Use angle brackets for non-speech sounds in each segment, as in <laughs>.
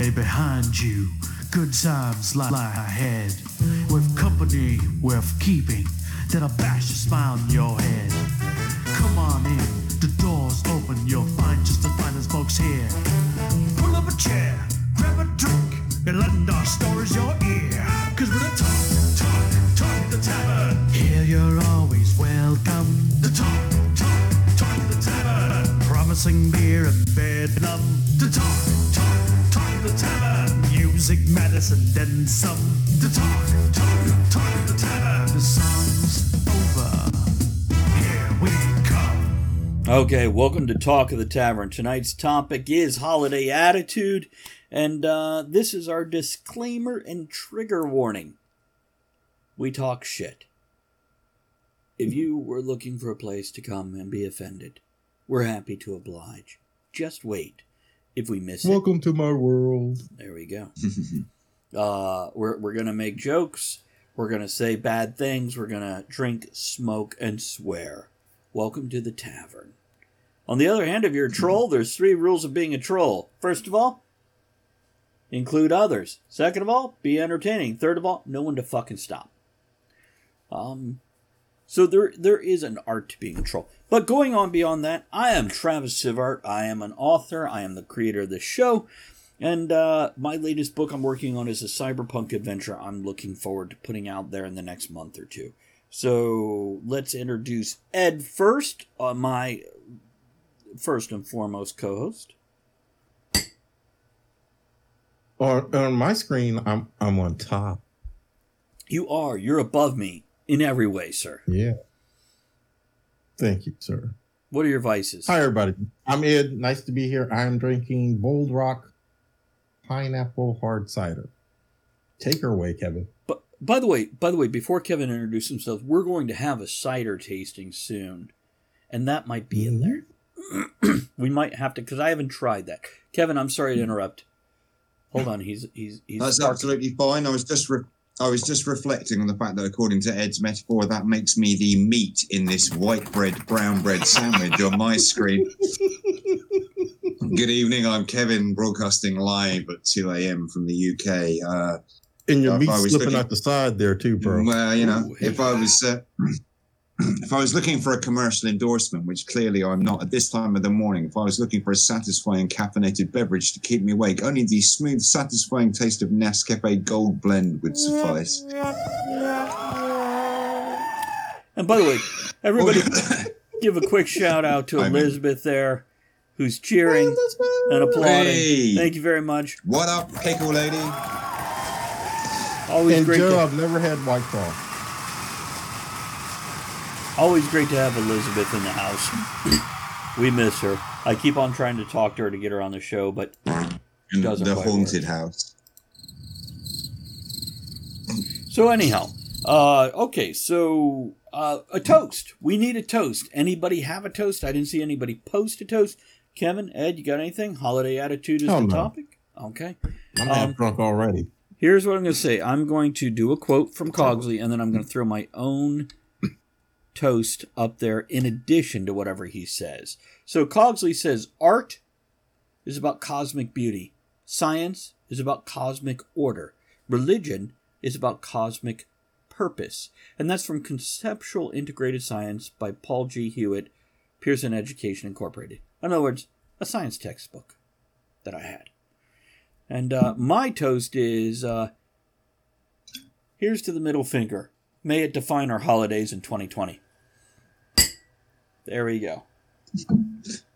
long behind you. Good times lie, ahead. With company worth keeping, that'll bash a smile on your head. Come on in, the door's open, you'll find just the finest folks here. Pull up a chair, grab a drink, and lend our stories your ear. Cause we're the talk, talk, talk the tavern. Here you're always welcome. The talk, talk, talk the tavern. Promising beer and bedlam. The talk, the tavern. Music, medicine, then some. The talk, talk, talk the tavern. The song's over. Here we come. Okay, welcome to Talk of the Tavern. Tonight's topic is holiday attitude, and uh, this is our disclaimer and trigger warning. We talk shit. If you were looking for a place to come and be offended, we're happy to oblige. Just wait if we miss Welcome it. Welcome to my world. There we go. <laughs> uh, we're we're gonna make jokes. We're gonna say bad things. We're gonna drink, smoke, and swear. Welcome to the tavern. On the other hand, if you're a troll, <laughs> there's three rules of being a troll. First of all, include others. Second of all, be entertaining. Third of all, no one to fucking stop. Um, so there there is an art to being a troll. But going on beyond that, I am Travis Sivart. I am an author. I am the creator of this show. And uh, my latest book I'm working on is a cyberpunk adventure I'm looking forward to putting out there in the next month or two. So let's introduce Ed first, uh, my first and foremost co host. On, on my screen, I'm, I'm on top. You are. You're above me in every way, sir. Yeah. Thank you, sir. What are your vices? Hi, everybody. I'm Ed. Nice to be here. I am drinking Bold Rock Pineapple Hard Cider. Take her away, Kevin. But by the way, by the way, before Kevin introduces himself, we're going to have a cider tasting soon, and that might be mm-hmm. in there. <clears throat> we might have to because I haven't tried that. Kevin, I'm sorry to interrupt. Hold on, he's he's he's. That's absolutely fine. I was just re- I was just reflecting on the fact that, according to Ed's metaphor, that makes me the meat in this white bread, brown bread sandwich on my screen. <laughs> Good evening. I'm Kevin, broadcasting live at 2 a.m. from the UK. Uh, and your meat slipping looking, out the side there too, bro. Well, you know, if I was uh, <clears throat> if I was looking for a commercial endorsement, which clearly I'm not at this time of the morning, if I was looking for a satisfying caffeinated beverage to keep me awake, only the smooth, satisfying taste of Nescafe Gold Blend would suffice. And by the way, everybody oh, <laughs> give a quick shout out to Elizabeth there, who's cheering and applauding. Hey. Thank you very much. What up, pickle lady? Always and great. Joe, to- I've never had White Claw. Always great to have Elizabeth in the house. we miss her. I keep on trying to talk to her to get her on the show, but it doesn't the haunted work. house. So anyhow, uh, okay, so uh, a toast. We need a toast. Anybody have a toast? I didn't see anybody post a toast. Kevin, Ed, you got anything? Holiday attitude is Hell the no. topic. Okay, I'm um, half drunk already. Here's what I'm going to say. I'm going to do a quote from Cogsley, and then I'm going to throw my own toast up there in addition to whatever he says. So Cogsley says art is about cosmic beauty, science is about cosmic order, religion is about cosmic purpose. And that's from Conceptual Integrated Science by Paul G. Hewitt, Pearson Education Incorporated. In other words, a science textbook. that I had. And uh, my toast is uh, here's to the middle finger. May it define our holidays in 2020. There we go.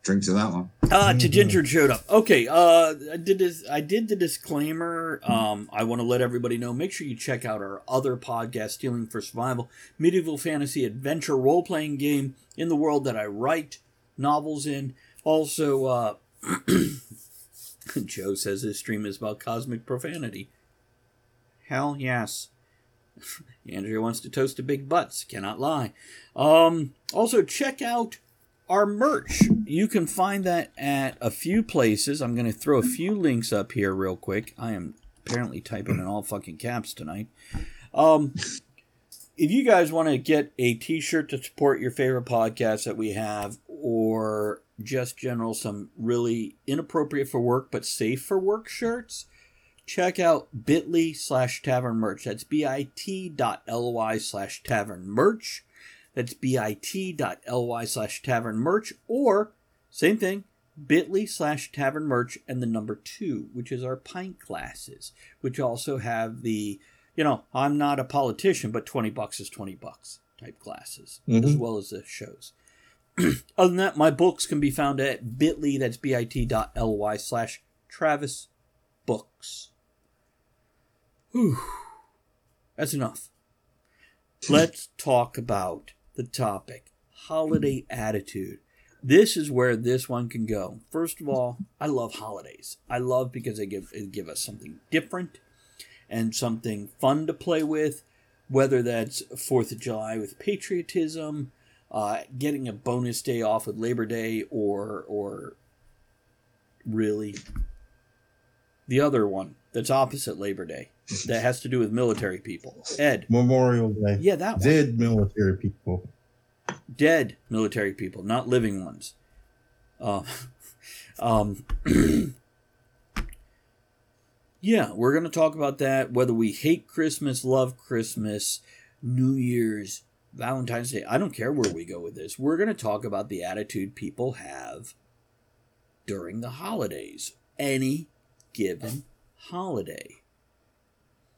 Drink to that one. Uh, to Ginger showed up. Okay, uh, I did this. I did the disclaimer. Um, I want to let everybody know. Make sure you check out our other podcast, Stealing for Survival, medieval fantasy adventure role playing game in the world that I write novels in. Also, uh, <clears throat> Joe says his stream is about cosmic profanity. Hell yes. <laughs> Andrea wants to toast to big butts. Cannot lie. Um, also, check out our merch. You can find that at a few places. I'm going to throw a few links up here real quick. I am apparently typing in all fucking caps tonight. Um, if you guys want to get a t-shirt to support your favorite podcast that we have or just general some really inappropriate for work but safe for work shirts check out bit.ly slash tavern merch. That's bit.ly slash tavern merch. That's bit.ly slash tavern merch. Or same thing bit.ly slash tavern merch and the number two which is our pint glasses which also have the you know i'm not a politician but 20 bucks is 20 bucks type glasses as Mhm. well as the shows. <clears throat> Other than that my books can be found at bit.ly that's bit.ly slash travis books Whew. that's enough. Let's talk about the topic holiday attitude. This is where this one can go. First of all i love holidays. I love because they give, they give us something different and something fun to play with whether that's fourth of july with patriotism uh, getting a bonus day off with labor day or or really the other one that's opposite labor day that has to do with military people ed Memorial Day. yeah that one Dead military people. dead military people, not living ones. Uh, um, <laughs> <clears throat> yeah, we're going to talk about that. Whether we hate Christmas, love Christmas, New Year's, Valentine's Day, I don't care where we go with this. We're going to talk about the attitude people have during the holidays, any given holiday.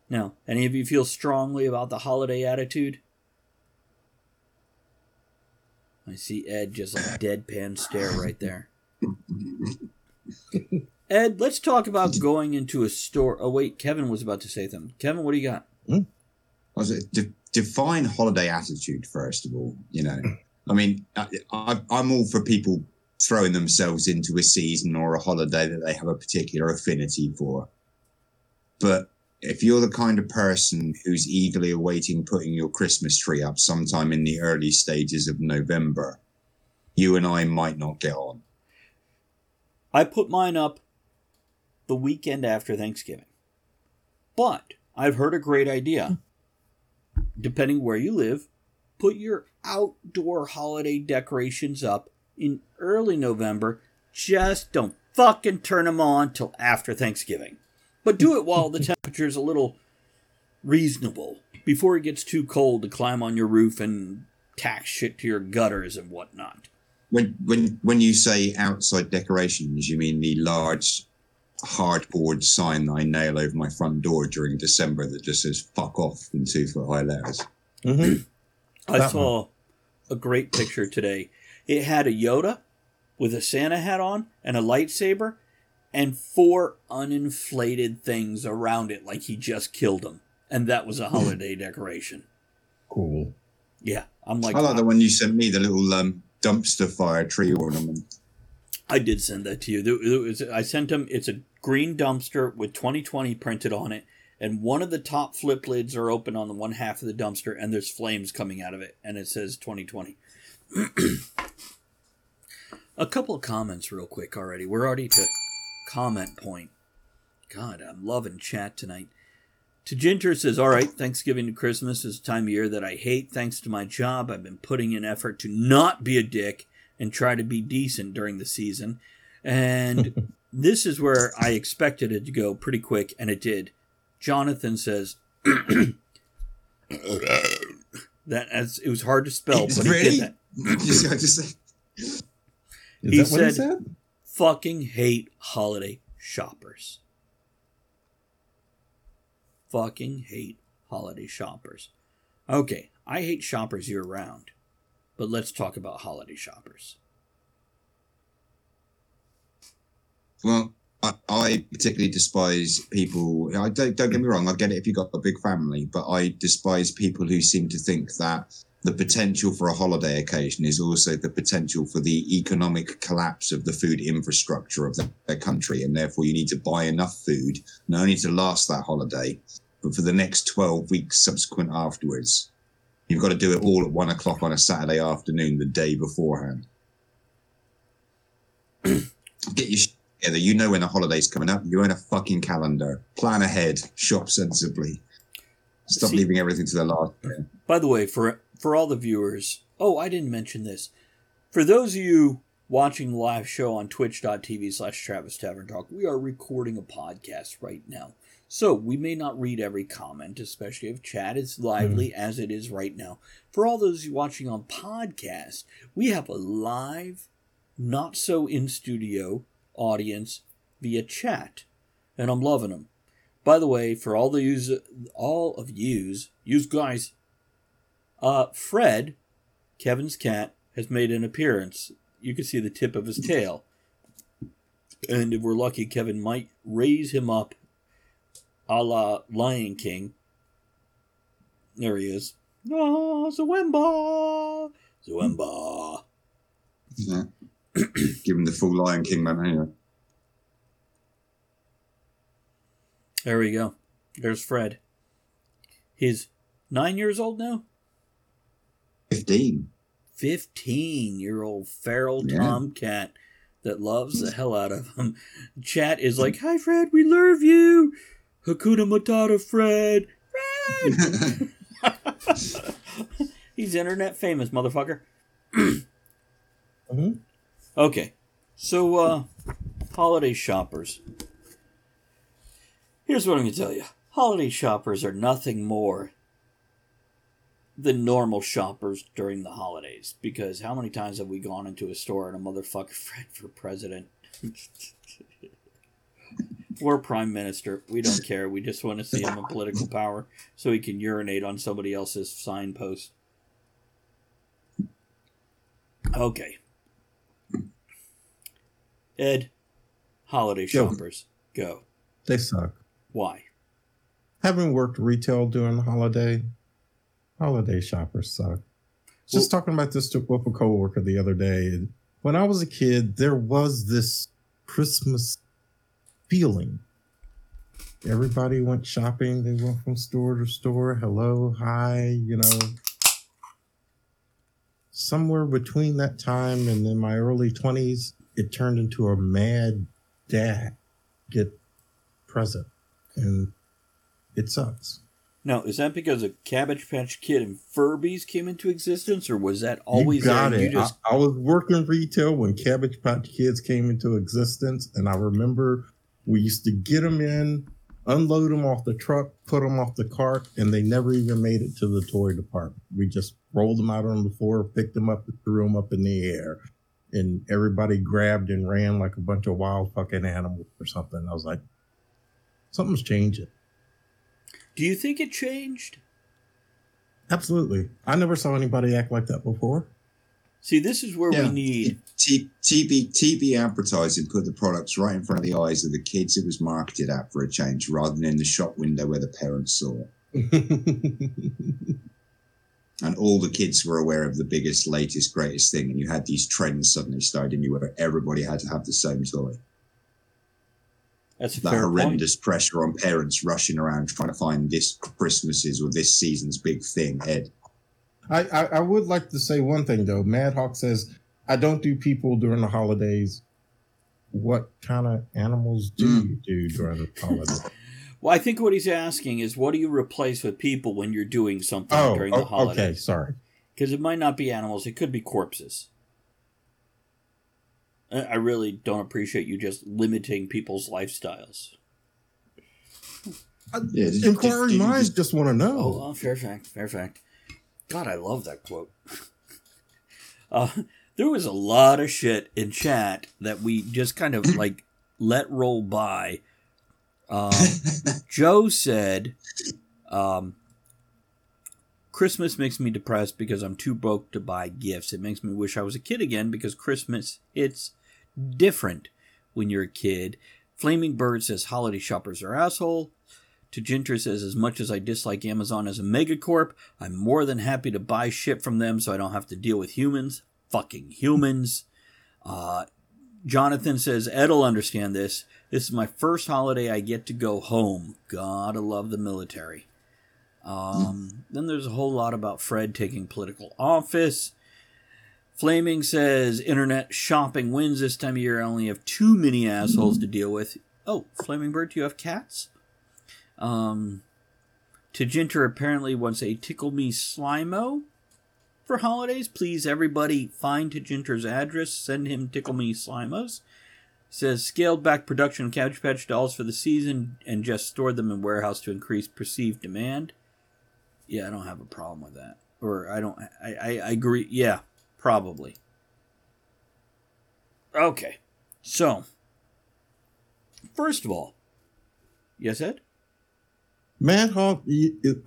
Now, any of you feel strongly about the holiday attitude? I see Ed just like deadpan stare right there. <laughs> Ed, let's talk about going into a store. Oh wait, Kevin was about to say something. Kevin, what do you got? Hmm. Was it de- define holiday attitude first of all? You know, I mean, I, I, I'm all for people throwing themselves into a season or a holiday that they have a particular affinity for. But if you're the kind of person who's eagerly awaiting putting your Christmas tree up sometime in the early stages of November, you and I might not get on. I put mine up the weekend after Thanksgiving. But I've heard a great idea. Depending where you live, put your outdoor holiday decorations up in early November. Just don't fucking turn them on till after Thanksgiving. But do it while the temperature's a little reasonable before it gets too cold to climb on your roof and tack shit to your gutters and whatnot. When when when you say outside decorations, you mean the large hardboard sign that I nail over my front door during December that just says "fuck off" in two foot high letters. Mhm. <clears throat> I That saw a great picture today. It had a Yoda with a Santa hat on and a lightsaber and four uninflated things around it like he just killed them. And that was a holiday decoration. Cool. Yeah, I'm like, I like the one you sent me, the little um, dumpster fire tree ornament. I did send that to you. There- there was- I sent him. It's a green dumpster with 2020 printed on it, and one of the top flip lids are open on the one half of the dumpster, and there's flames coming out of it, and it says 2020. <clears throat> a couple of comments, real quick. Already, we're already to comment point. God, I'm loving chat tonight. Tajinter says, All right, Thanksgiving to Christmas is a time of year that I hate. Thanks to my job, I've been putting in effort to not be a dick and try to be decent during the season. And <laughs> this is where I expected it to go pretty quick, and it did. Jonathan says, <clears throat> that as it was hard to spell, but he did that. <laughs> Just- I just Is He that what he said- said? Fucking hate holiday shoppers. Fucking hate holiday shoppers. Okay, I hate shoppers year round, but let's talk about holiday shoppers. Well, I, I particularly despise people. I don't don't get me wrong. I get it if you've got a big family, but I despise people who seem to think that the potential for a holiday occasion is also the potential for the economic collapse of the food infrastructure of the, their country, and therefore you need to buy enough food not only to last that holiday, but for the next twelve weeks subsequent afterwards. You've got to do it all at one o'clock on a Saturday afternoon, the day beforehand. <clears throat> Get your shit together. You know when the holiday's coming up. You own a fucking calendar. Plan ahead. Shop sensibly. Stop See- leaving everything to the last. By the way, for for all the viewers, oh, I didn't mention this. For those of you watching the live show on twitch.tv slash Travis Tavern Talk, we are recording a podcast right now. So we may not read every comment, especially if chat is lively hmm. as it is right now. For all those watching on podcast, we have a live, not so in studio audience via chat. And I'm loving them. By the way, for all the use, all of yous, yous guys, uh, Fred, Kevin's cat, has made an appearance. You can see the tip of his tail. And if we're lucky, Kevin might raise him up a la Lion King. There he is. Ah, Zwemba! Zwemba! Yeah. <clears throat> Give him the full Lion King man anyway. There we go. There's Fred. He's nine years old now? 15. 15 year old feral Yeah. tomcat that loves the hell out of him. Chat is like, <laughs> Hi, Fred, we love you. Hakuna Matata, Fred. Fred! <laughs> <laughs> He's internet famous, motherfucker. <clears throat> Mhm. Okay, so, uh, holiday shoppers. Here's what I'm going to tell you holiday shoppers are nothing more than normal shoppers during the holidays. Because how many times have we gone into a store and a motherfucker <laughs> Fred for president? or prime minister. We don't care. We just want to see him in political power so he can urinate on somebody else's signpost. Okay. Ed, holiday Go. shoppers, go. They suck. Why? Having worked retail during the holiday, holiday shoppers suck. Just talking about this to with a coworker the other day. When I was a kid, there was this Christmas feeling. Everybody went shopping. They went from store to store. Hello, hi, you know. Somewhere between that time and in my early 20s, it turned into a mad dad get present. And it sucks. Now, is that because a Cabbage Patch Kid and Furbies came into existence, or was that You always got there? it. You just I, I was working retail when Cabbage Patch Kids came into existence, and I remember we used to get them in, unload them off the truck, put them off the cart, and they never even made it to the toy department. We just rolled them out on the floor, picked them up, threw them up in the air, and everybody grabbed and ran like a bunch of wild fucking animals or something. I was like, something's changing. Do you think it changed? Absolutely. I never saw anybody act like that before. See, this is where we need. T- TV TV advertising put the products right in front of the eyes of the kids it was marketed at for a change, rather than in the shop window where the parents saw it. <laughs> And all the kids were aware of the biggest, latest, greatest thing, and you had these trends suddenly starting you where everybody had to have the same toy. That's a That fair point. horrendous pressure on parents rushing around trying to find this Christmas's or this season's big thing. Ed, I, I, I would like to say one thing though. Madhawk says, I don't do people during the holidays. What kind of animals do Mm. you do during the holidays? <laughs> Well, I think what he's asking is, what do you replace with people when you're doing something oh, during the o- okay, sorry. Because it might not be animals; it could be corpses. I I really don't appreciate you just limiting people's lifestyles. yeah, did- Inquiring did- did- minds just want to know. Oh, well, fair fact, fair fact. God, I love that quote. <laughs> uh, there was a lot of shit in chat that we just kind of <clears throat> like let roll by. Um, <laughs> Joe said, um, Christmas makes me depressed because I'm too broke to buy gifts. It makes me wish I was a kid again because Christmas it's different when you're a kid. Flaming Bird says holiday shoppers are asshole. Tajinter says as much as I dislike Amazon as a megacorp, I'm more than happy to buy shit from them so I don't have to deal with humans. Fucking humans. Uh, Jonathan says Ed'll understand this. This is my first holiday I get to go home. Gotta love the military. Um, then there's a whole lot about Fred taking political office. Flaming says internet shopping wins this time of year. I only have too many assholes to deal with. Oh, Flaming Bird, do you have cats? Um, Tajinter apparently wants a Tickle Me Slimo for holidays. Please, everybody, find Tajinter's address. Send him Tickle Me Slimos. Says scaled back production of Cabbage Patch dolls for the season and just stored them in warehouse to increase perceived demand. Yeah, I don't have a problem with that. Or I don't. I, I, I agree. Yeah, probably. Okay, so first of all, yes, Ed. Mad Hawk.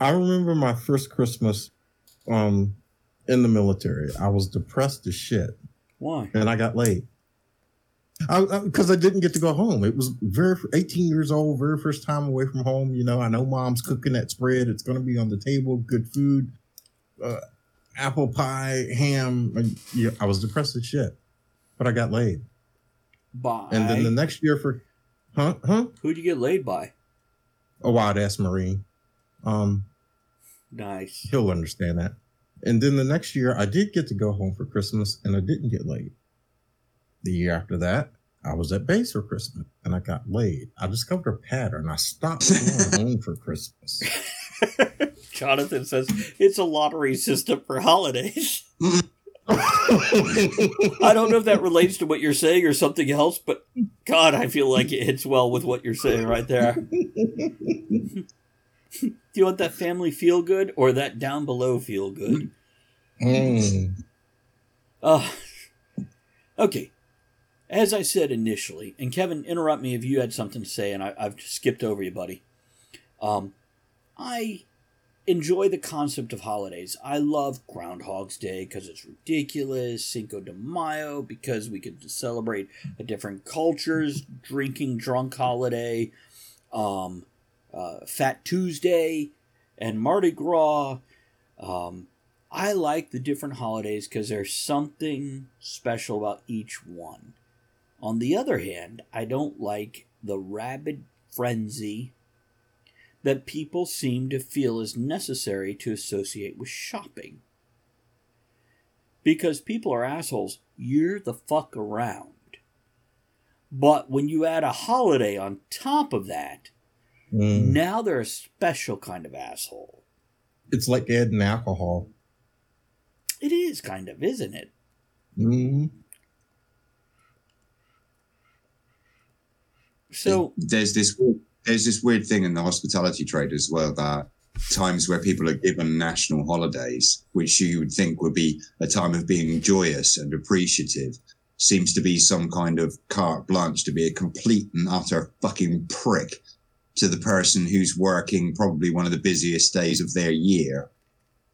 I remember my first Christmas, um, in the military. I was depressed as shit, Why? and I got laid. Because I, didn't get to go home. It was very 18 years old, very first time away from home. You know, I know mom's cooking that spread. It's going to be on the table, good food, uh, apple pie, ham. Yeah, I was depressed as shit, but I got laid. By And then the next year for, huh, huh? who'd you get laid by? A wild ass marine. Um, Nice. he'll understand that. And then the next year, I did get to go home for Christmas, and I didn't get laid. The year after that, I was at base for Christmas, and I got laid. I discovered a pattern. I stopped <laughs> going home for Christmas. <laughs> Jonathan says it's a lottery system for holidays. <laughs> I don't know if that relates to what you're saying or something else, but God, I feel like it hits well with what you're saying right there. Do you want that family feel good or that down below feel good? Mm. Uh, okay. As I said initially, and Kevin, interrupt me if you had something to say, and I, I've skipped over you, buddy. Um, I enjoy the concept of holidays. I love Groundhog's Day because it's ridiculous, Cinco de Mayo because we get to celebrate a different cultures, drinking drunk holiday, um, uh, Fat Tuesday, and Mardi Gras. Um, I like the different holidays because there's something special about each one. On the other hand, I don't like the rabid frenzy that people seem to feel is necessary to associate with shopping. Because people are assholes you're the fuck around. But when you add a holiday on top of that, Mm. now they're a special kind of asshole. It's like adding alcohol. It is kind of, isn't it? Mm. So, there's this weird- there's this weird thing in the hospitality trade as well that times where people are given national holidays, which you would think would be a time of being joyous and appreciative, seems to be some kind of carte blanche to be a complete and utter fucking prick to the person who's working probably one of the busiest days of their year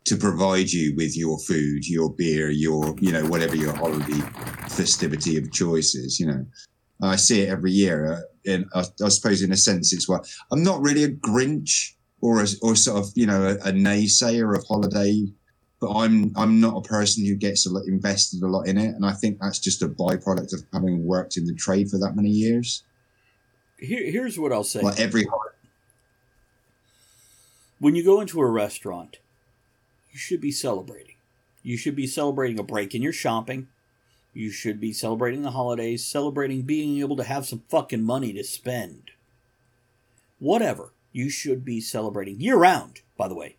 to provide you with your food, your beer, your, you know, whatever your holiday festivity of choice is, you know. I see it every year. And I, I suppose, in a sense, it's what I'm not really a Grinch or a, or sort of you know a, a naysayer of holiday, but I'm I'm not a person who gets a lot invested a lot in it, and I think that's just a byproduct of having worked in the trade for that many years. here, here's what I'll say. Like every when you go into a restaurant, you should be celebrating. You should be celebrating a break in your shopping. You should be celebrating the holidays, celebrating being able to have some fucking money to spend. Whatever. You should be celebrating year round, by the way.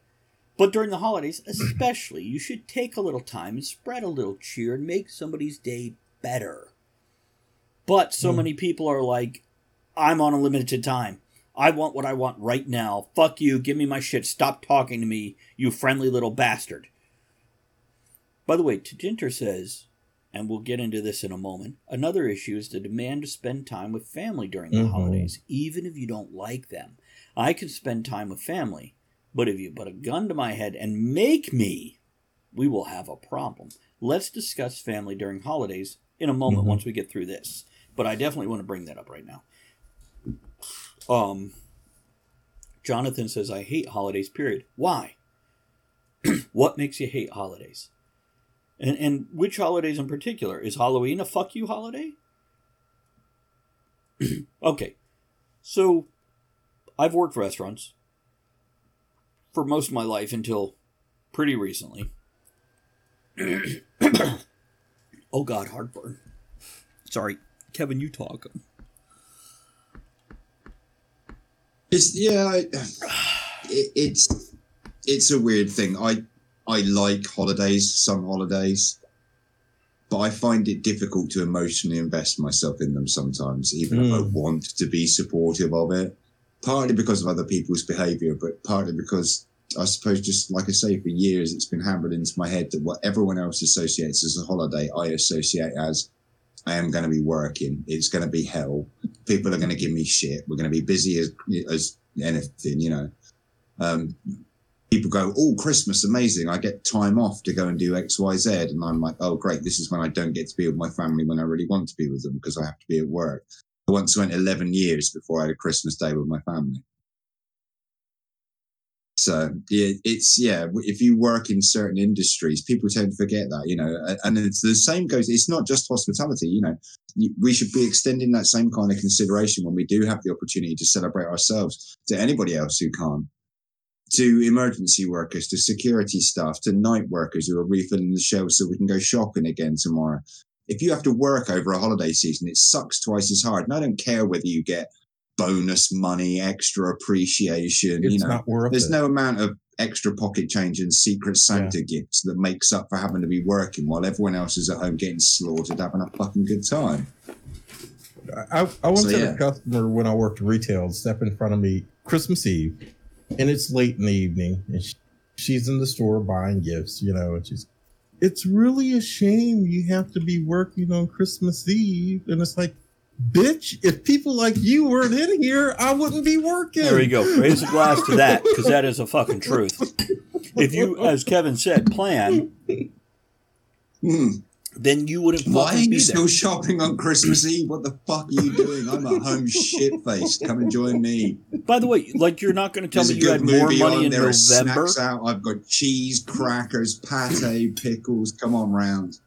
But during the holidays, <clears throat> especially, you should take a little time and spread a little cheer and make somebody's day better. But so hmm. many people are like, I'm on a limited time. I want what I want right now. Fuck you. Give me my shit. Stop talking to me, you friendly little bastard. By the way, Tajinter says and we'll get into this in a moment, another issue is the demand to spend time with family during the Mhm. holidays, even if you don't like them. I can spend time with family, but if you put a gun to my head and make me, we will have a problem. Let's discuss family during holidays in a moment Mhm. once we get through this. But I definitely want to bring that up right now. Um, Jonathan says, I hate holidays, period. Why? <clears throat> what makes you hate holidays? And, and which holidays in particular? Is Halloween a fuck you holiday? <clears throat> okay. So, I've worked restaurants for most of my life until pretty recently. <clears throat> oh, God, heartburn. Sorry. Kevin, you talk. It's yeah, I, it, it's it's a weird thing. I I like holidays, some holidays, but I find it difficult to emotionally invest myself in them sometimes, even if I Mm. want to be supportive of it. Partly because of other people's behaviour, but partly because I suppose just like I say, for years it's been hammered into my head that what everyone else associates as a holiday, I associate as I am going to be working. It's going to be hell. People are going to give me shit. We're going to be busy as as anything, you know. Um, people go, "Oh, Christmas, amazing! I get time off to go and do X, Y, Z," and I'm like, "Oh, great! This is when I don't get to be with my family when I really want to be with them because I have to be at work." I once went 11 years before I had a Christmas day with my family. So yeah, it's yeah. If you work in certain industries, people tend to forget that, you know. And it's the same goes. It's not just hospitality, you know. We should be extending that same kind of consideration when we do have the opportunity to celebrate ourselves to anybody else who can't, to emergency workers, to security staff, to night workers who are refilling the shelves so we can go shopping again tomorrow. If you have to work over a holiday season, it sucks twice as hard. And I don't care whether you get bonus money, extra appreciation, It's you know. not worth There's it. no amount of extra pocket change and secret Santa gifts that makes up for having to be working while everyone else is at home getting slaughtered, having a fucking good time. I, I once So, had yeah. a customer when I worked retail step in front of me Christmas Eve, and it's late in the evening, and she, she's in the store buying gifts, you know, and she's, it's really a shame you have to be working on Christmas Eve, and it's like, bitch, if people like you weren't in here, I wouldn't be working. There we go. Raise a glass to that because that is a fucking truth. If you, as Kevin said, plan, Hmm. Then you wouldn't Why are fucking be you there. still shopping on Christmas Eve? What the fuck are you doing? I'm at home shit faced. Come and join me. By the way, like you're not going to tell There's me you had more money on. in There are November. snacks out. I've got cheese, crackers, pate, pickles. Come on round.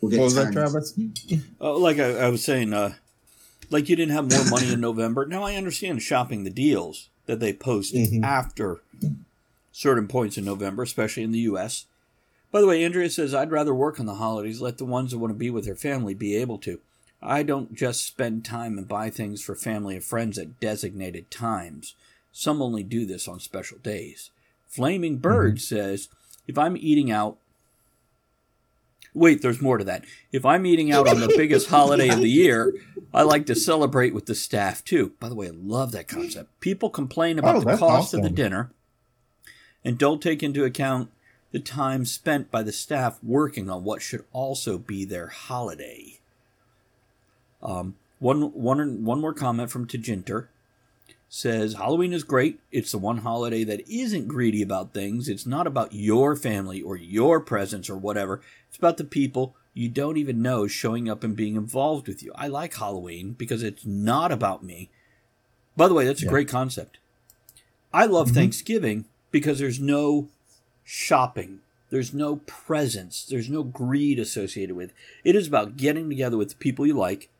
We'll get What was that. Travis? Uh, like I, I was saying, uh, like you didn't have more money in November. Now I understand shopping the deals that they post Mhm. after certain points in November, especially in the U.S. By the way, Andrea says I'd rather work on the holidays. Let the ones that want to be with their family be able to. I don't just spend time and buy things for family and friends at designated times. Some only do this on special days. Flaming mm-hmm. Bird says if I'm eating out Wait, there's more to that. If I'm eating out on the biggest holiday of the year, I like to celebrate with the staff too. By the way, I love that concept. People complain about Oh, the cost of the dinner and don't take into account the time spent by the staff working on what should also be their holiday. Um, one, one, one more comment from Tajinter says Halloween is great. It's the one holiday that isn't greedy about things. It's not about your family or your presents or whatever. It's about the people you don't even know showing up and being involved with you. I like Halloween because it's not about me. By the way, that's a Yeah. great concept. I love Mhm. Thanksgiving because there's no shopping. There's no presents. There's no greed associated with. It is about getting together with the people you like.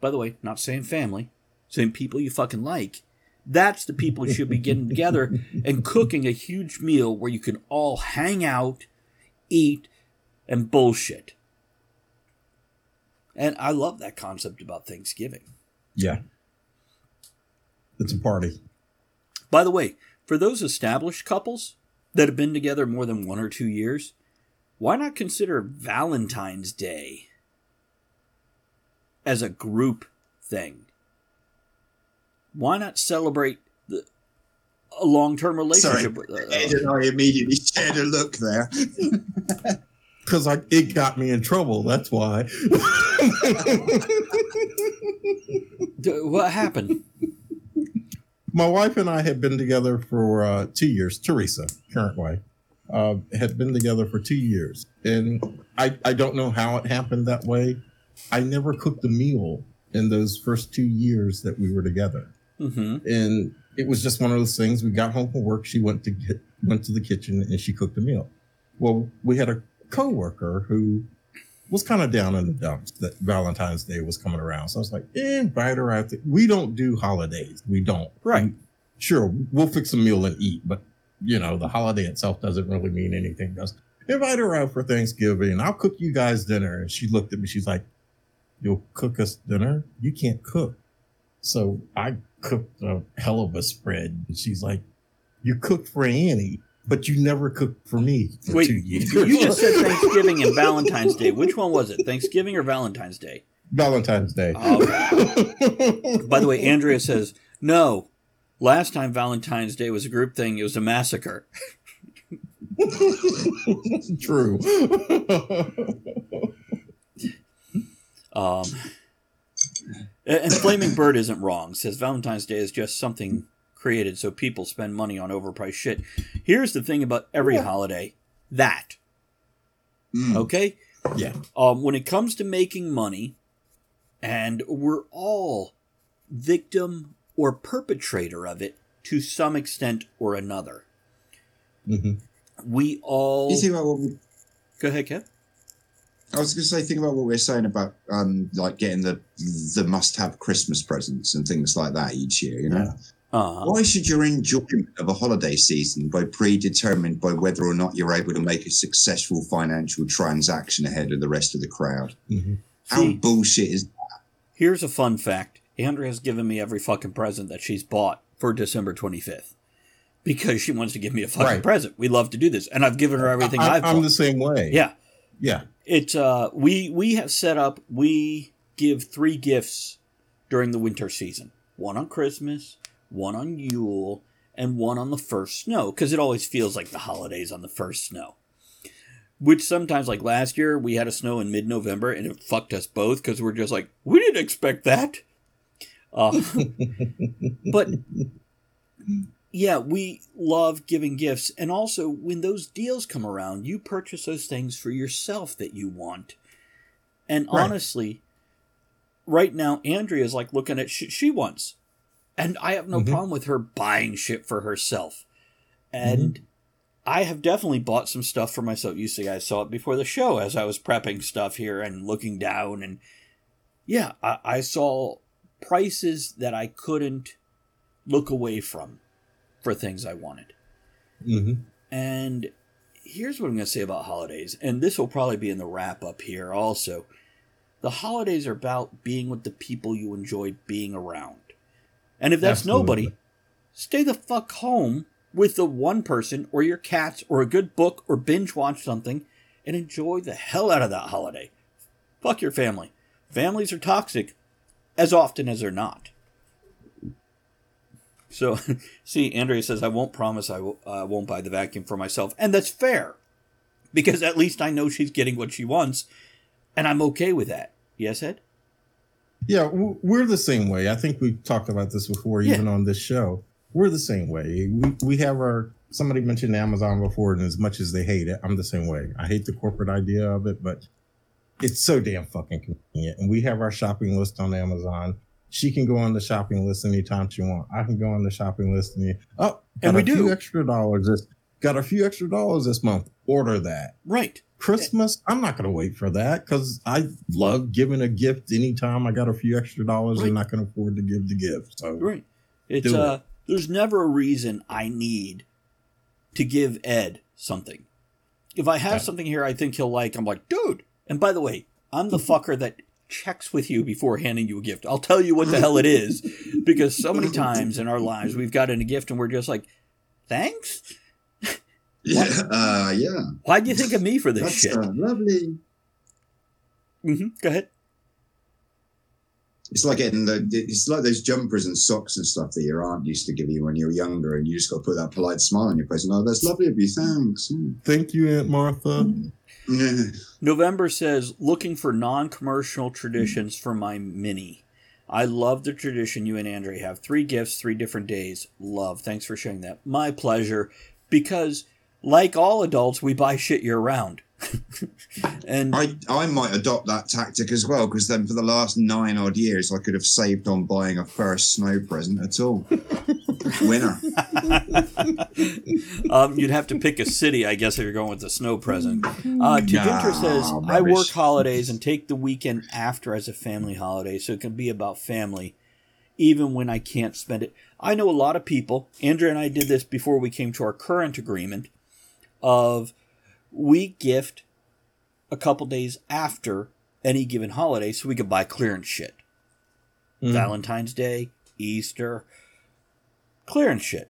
By the way, not saying family, saying people you fucking like. That's the people you should be getting together <laughs> and cooking a huge meal where you can all hang out, eat, and bullshit. And I love that concept about Thanksgiving. Yeah. It's a party. By the way, for those established couples that have been together more than one or two years, why not consider Valentine's Day as a group thing? Why not celebrate the, a long term Sorry, relationship? with- uh, Ed and I immediately shared a look there. <laughs> because I it got me in trouble. That's why. <laughs> What happened? My wife and I had been together for uh, two years. Teresa, current wife, uh, had been together for two years, and I I don't know how it happened that way. I never cooked a meal in those first two years that we were together. hmm and it was just one of those things. We got home from work. She went to get, went to the kitchen and she cooked a meal. Well, we had a coworker who was kind of down in the dumps that Valentine's Day was coming around. So I was like, eh, invite her out. To, we don't do holidays. We don't. Right. Sure, we'll fix a meal and eat, but you know, the holiday itself doesn't really mean anything. Does invite her out for Thanksgiving. I'll cook you guys dinner. And she looked at me. She's like, "You'll cook us dinner? You can't cook." So I cooked a hell of a spread. And she's like, You cooked for Annie, but you never cooked for me for Wait, two years. you just said <laughs> Thanksgiving and Valentine's Day. Which one was it? Thanksgiving or Valentine's Day? Valentine's Day. Oh, By the way, Andrea says, no. Last time Valentine's Day was a group thing, it was a massacre. <laughs> True. <laughs> Um, and Flaming Bird isn't wrong. Says Valentine's Day is just something created so people spend money on overpriced shit. Here's the thing about every holiday that, Mm. okay? yeah. Um, when it comes to making money, and we're all victim or perpetrator of it to some extent or another. hmm We all. You think about what we, Go ahead, Kev. I was going to say, think about what we are saying about um, like getting the the must-have Christmas presents and things like that each year. You know, Yeah. Uh, why should your enjoyment of a holiday season be predetermined by whether or not you're able to make a successful financial transaction ahead of the rest of the crowd? hmm How See- bullshit is that? Here's a fun fact. Andrea has given me every fucking present that she's bought for December 25th. Because she wants to give me a fucking Right. present. We love to do this. And I've given her everything I, I've I'm the same way. yeah. Yeah. It's uh we we have set up we give three gifts during the winter season. One on Christmas, one on Yule, and one on the first snow because it always feels like the holidays on the first snow. Which sometimes, like last year, we had a snow in mid-November and it fucked us both because we're just like, we didn't expect that. Uh, <laughs> but yeah, we love giving gifts. And also, when those deals come around, you purchase those things for yourself that you want. And Right. honestly, right now, Andrea is like looking at shit she wants. And I have no Mhm. problem with her buying shit for herself. And I have definitely bought some stuff for myself. You see, I saw it before the show as I was prepping stuff here and looking down. And yeah, I, I saw prices that I couldn't look away from for things I wanted. hmm And here's what I'm going to say about holidays, and this will probably be in the wrap up here also. The holidays are about being with the people you enjoy being around. And if that's Absolutely. nobody, stay the fuck home with the one person or your cats or a good book or binge watch something and enjoy the hell out of that holiday. Fuck your family. Families are toxic as often as they're not. So, <laughs> see, Andrea says, I won't promise I w- uh, won't buy the vacuum for myself. And that's fair. Because at least I know she's getting what she wants. And I'm okay with that. Yes, Ed? Yeah, we're the same way. I think we've talked about this before, Yeah. even on this show. We're the same way. We we have our somebody mentioned Amazon before, and as much as they hate it, I'm the same way. I hate the corporate idea of it, but it's so damn fucking convenient. And we have our shopping list on Amazon. She can go on the shopping list anytime she wants. I can go on the shopping list and oh, And we do. extra dollars. This got a few extra dollars this month. Order that. Right. Christmas, I'm not going to wait for that because I love giving a gift anytime I got a few extra dollars and I can afford to give the gift. So, Right. It's Do it. uh there's never a reason I need to give Ed something. If I have Yeah. something here I think he'll like, I'm like, dude. And by the way, I'm the fucker that checks with you before handing you a gift. I'll tell you what the hell it is because so many <laughs> times in our lives we've gotten a gift and we're just like, thanks. Yeah, uh, yeah. Why'd you think of me for this That's shit? uh, lovely. hmm Go ahead. It's like getting the. It's like those jumpers and socks and stuff that your aunt used to give you when you were younger, and you just got to put that polite smile on your face. And oh, that's lovely of you. Thanks. Mm. thank you, Aunt Martha. November says, looking for non commercial traditions for my mini. I love the tradition you and Andre have. Three gifts, three different days. Love. Thanks for sharing that. My pleasure. Because, like all adults, we buy shit year round. <laughs> and I, I might adopt that tactic as well because then for the last nine odd years I could have saved on buying a first snow present at all. <laughs> Winner. um, you'd have to pick a city, I guess, if you're going with the snow present. Uh, Tajinter Nah, says, I work holidays and take the weekend after as a family holiday, so it can be about family, even when I can't spend it. I know a lot of people, Andrea and I did this before we came to our current agreement, of we gift a couple days after any given holiday so we could buy clearance shit. Mm. Valentine's Day, Easter, clearance shit.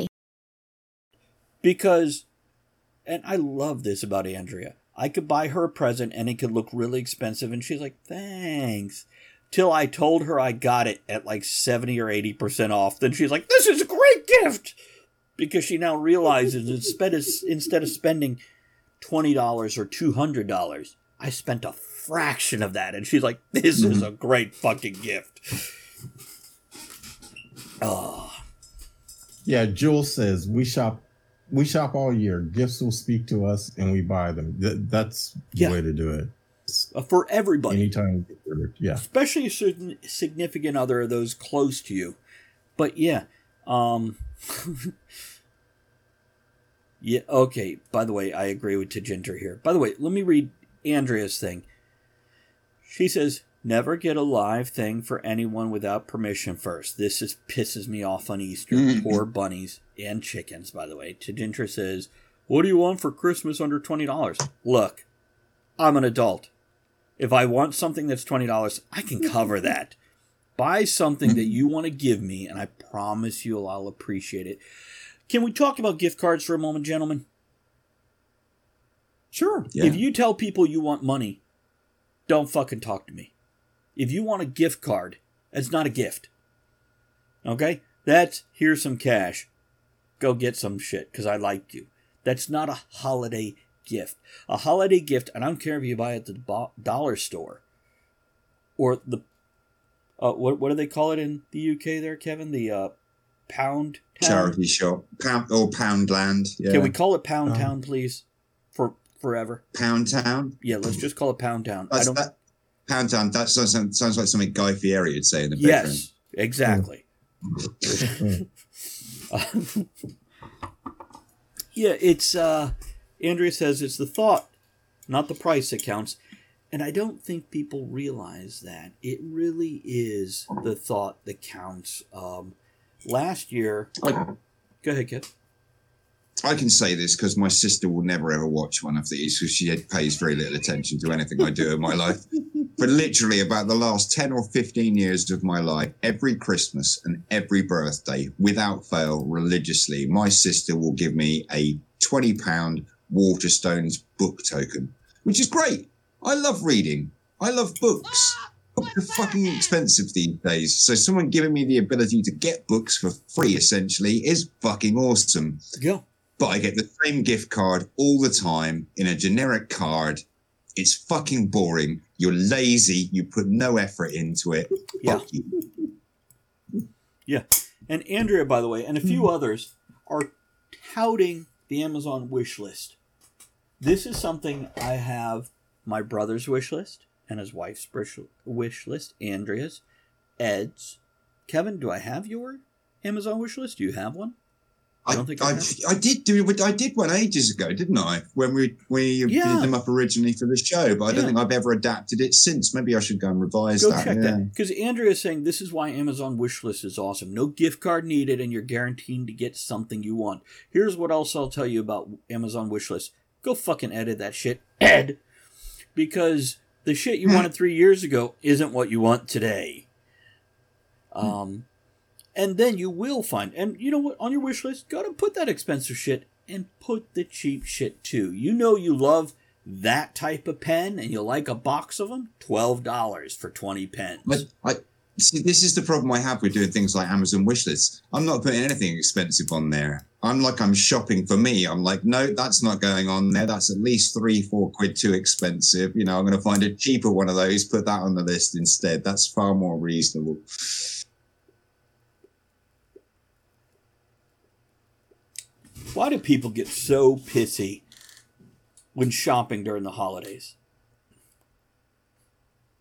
Because and I love this about Andrea. I could buy her a present and it could look really expensive and she's like, "Thanks." Till I told her I got it at like 70 or 80% off. Then she's like, "This is a great gift." Because she now realizes instead of, instead of spending $20 or $200, I spent a fraction of that and she's like, "This is mm-hmm. a great fucking gift." Oh, Yeah, Jules says we shop we shop all year. Gifts will speak to us and we buy them. Th- that's the Yeah. way to do it. for everybody. Anytime we get rid of- yeah. especially a certain significant other of those close to you. But yeah, um, <laughs> yeah. Okay. By the way, I agree with Tajinter here. By the way, let me read Andrea's thing. She says, "Never get a live thing for anyone without permission first. This is pisses me off on Easter. <laughs> Poor bunnies and chickens." By the way, Tajinter says, "What do you want for Christmas under twenty dollars?" Look, I'm an adult. If I want something that's twenty dollars, I can cover <laughs> that. Buy something that you want to give me, and I promise you I'll appreciate it. Can we talk about gift cards for a moment, gentlemen? Sure. Yeah. If you tell people you want money, don't fucking talk to me. If you want a gift card, that's not a gift. Okay? That's here's some cash. Go get some shit because I liked you. That's not a holiday gift. A holiday gift, and I don't care if you buy it at the bo- dollar store or the uh, what what do they call it in the UK there, Kevin? The uh, pound town? Charity shop. Pound or Poundland. Yeah. Can we call it Pound Um, Town, please? For forever. Pound Town? Yeah, let's just call it Pound Town. I don't. that, Pound Town. That sounds, sounds like something Guy Fieri would say in the bedroom. Yes, exactly. <laughs> Yeah, it's uh Andrea says it's the thought, not the price that counts. And I don't think people realize that. It really is the thought that counts. Um last year I, go ahead, Kev. I can say this because my sister will never ever watch one of these because she pays very little attention to anything I do in my life. <laughs> But literally, about the last 10 or 15 years of my life, every Christmas and every birthday, without fail, religiously, my sister will give me a £20 Waterstones book token, which is great. I love reading, I love books. Ah, books are fucking expensive these days. So, someone giving me the ability to get books for free essentially is fucking awesome Go. but I get the same gift card all the time in a generic card. It's fucking boring. You're lazy. You put no effort into it. Yeah. Fuck you. Yeah. And Andrea, by the way, and a few mm-hmm. others are touting the Amazon wish list. This is something I have my brother's wish list and his wife's wish- wish list, Andrea's, Ed's. Kevin, do I have your Amazon wish list? Do you have one? I I, don't think I I. I did do I did one ages ago, didn't I? When we we Yeah. did them up originally for the show, but I don't Yeah. think I've ever adapted it since. Maybe I should go and revise Go that. check yeah. that. Because Andrea is saying this is why Amazon wish list is awesome. No gift card needed, and you're guaranteed to get something you want. Here's what else I'll tell you about Amazon wish list. Go fucking edit that shit. Ed. because the shit you wanted three years ago isn't what you want today. Um, and then you will find, and you know what, on your wish list, go to put that expensive shit and put the cheap shit too. You know you love that type of pen and you like a box of them, twelve dollars for twenty pens. But I see this is the problem I have with doing things like Amazon wish lists. I'm not putting anything expensive on there. I'm like I'm shopping for me. I'm like, no, that's not going on there. That's at least three, four quid too expensive. You know, I'm going to find a cheaper one of those, put that on the list instead. That's far more reasonable. Why do people get so pissy when shopping during the holidays?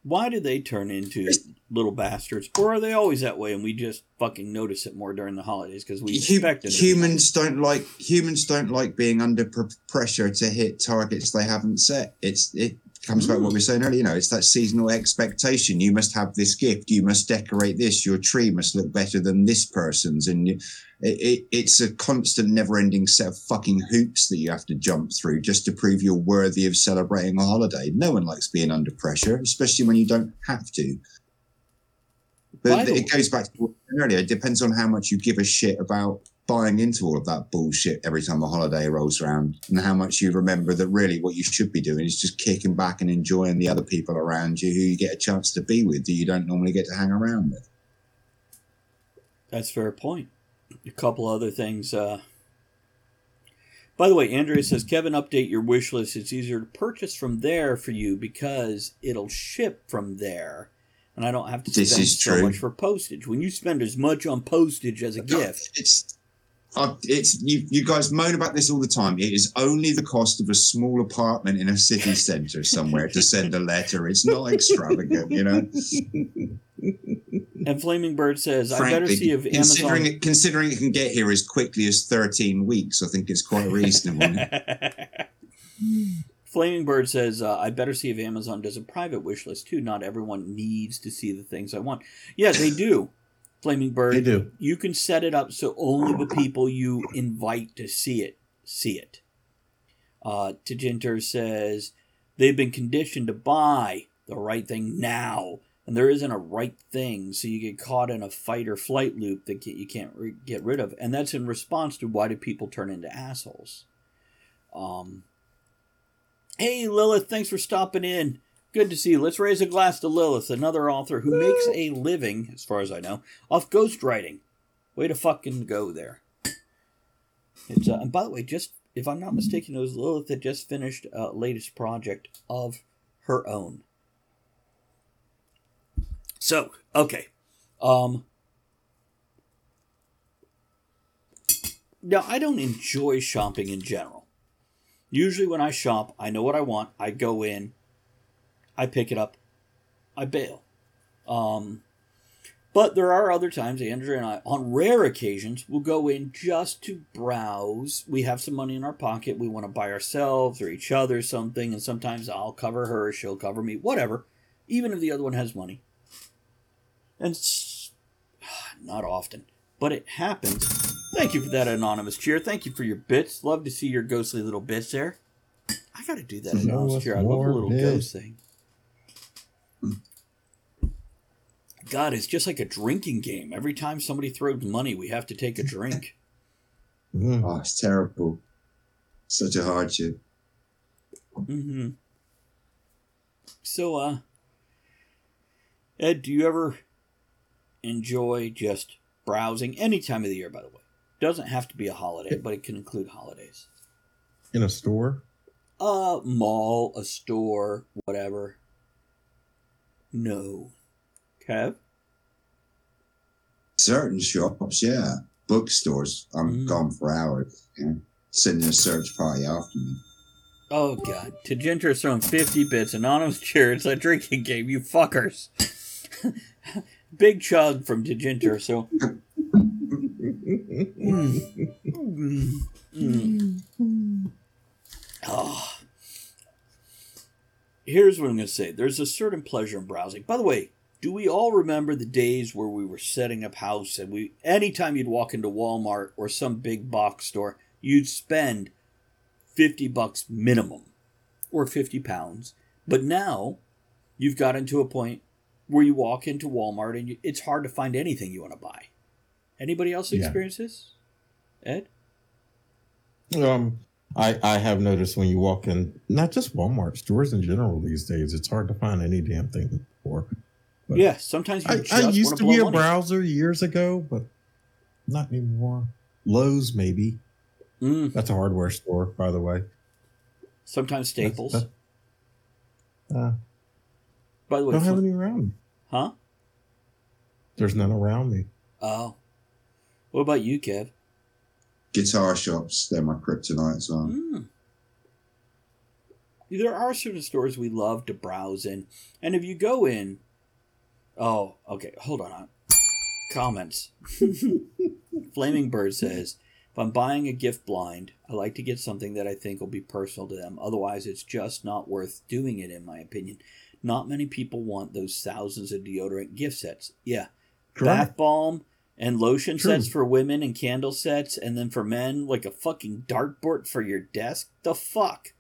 Why do they turn into little bastards? Or are they always that way and we just fucking notice it more during the holidays because we expect it? humans don't like humans don't like being under pr- pressure to hit targets they haven't set. It's it comes back to what we were saying earlier. You know, it's that seasonal expectation. You must have this gift. You must decorate this. Your tree must look better than this person's, and you, it, it, it's a constant, never-ending set of fucking hoops that you have to jump through just to prove you're worthy of celebrating a holiday. No one likes being under pressure, especially when you don't have to. But Vital. it goes back to what I said earlier. It depends on how much you give a shit about buying into all of that bullshit every time a holiday rolls around, and how much you remember that really what you should be doing is just kicking back and enjoying the other people around you who you get a chance to be with that you don't normally get to hang around with. That's a fair point. A couple other things. Uh... By the way, Andrea says, Kevin, update your wish list. It's easier to purchase from there for you because it'll ship from there. And I don't have to This spend so much for postage. When you spend as much on postage as a gift, It's uh, it's you, you guys moan about this all the time. It is only the cost of a small apartment in a city centre somewhere to send a letter. It's not extravagant, you know. and Flaming Bird says, I better see if considering Amazon. it, considering it can get here as quickly as thirteen weeks, I think it's quite reasonable. <laughs> Flaming Bird says, uh, I better see if Amazon does a private wish list too. Not everyone needs to see the things I want. Yeah, they do. Flaming Bird. They do. You can set it up so only the people you invite to see it see it. Uh, Tajinter says, they've been conditioned to buy the right thing now, and there isn't a right thing, so you get caught in a fight or flight loop that you can't re- get rid of. And that's in response to why do people turn into assholes? Um, Hey, Lilith, thanks for stopping in. Good to see you. Let's raise a glass to Lilith, another author who makes a living, as far as I know, off ghostwriting. Way to fucking go there. It's uh, and by the way, just if I'm not mistaken, it was Lilith that just finished a latest project of her own. So, okay. Um Now, I don't enjoy shopping in general. Usually, when I shop, I know what I want. I go in, I pick it up, I bail. Um, but there are other times, Andrew and I, on rare occasions, will go in just to browse. We have some money in our pocket. We want to buy ourselves or each other something, and sometimes I'll cover her, she'll cover me, whatever. Even if the other one has money. And <sighs> not often, but it happens. Thank you for that anonymous cheer. Thank you for your bits. Love to see your ghostly little bits there. I got to do that anonymous us cheer. I love the more little bits. ghost thing. God, it's just like a drinking game. Every time somebody throws money, we have to take a drink. <laughs> Mm. oh, it's terrible. Such a hardship. hmm So, uh, Ed, do you ever enjoy just browsing any time of the year? By the way, doesn't have to be a holiday, but it can include holidays. In a store? A mall, a store, whatever. No. Kev? Certain shops, yeah. Bookstores, I'm Mm. gone for hours. Yeah. Sending a search party after me. Oh god. To Tajinter's throwing 50 bits. Anonymous. It's a drinking game, you fuckers. <laughs> Big chug from Tajinter, so. Mm. Mm. Mm. Oh. Here's what I'm going to say there's a certain pleasure in browsing. By the way, do we all remember the days where we were setting up house and we anytime you'd walk into Walmart or some big box store, you'd spend 50 bucks minimum or 50 pounds But now you've gotten to a point where you walk into Walmart and you, it's hard to find anything you want to buy. Anybody else Yeah. experience this? Ed? Um, I I have noticed when you walk in, not just Walmart stores in general these days, it's hard to find any damn thing for. But Yeah, sometimes you I, just I used to to blow be a money. browser years ago, but not anymore. Lowe's maybe. Mm, That's a hardware store, by the way. sometimes That's- Staples. that- uh, By the way, don't have any around me. huh? There's none around me. Oh. What about you, Kev? Guitar shops, they're my kryptonite as well. Mm. There are certain stores we love to browse in, and if you go in, oh, okay, hold on. Comments. <laughs> Flaming Bird says, "If I'm buying a gift blind, I like to get something that I think will be personal to them. Otherwise, it's just not worth doing it, in my opinion. Not many people want those thousands of deodorant gift sets. Yeah, bath bomb and lotion True. sets for women and candle sets and then for men like a fucking dartboard for your desk the fuck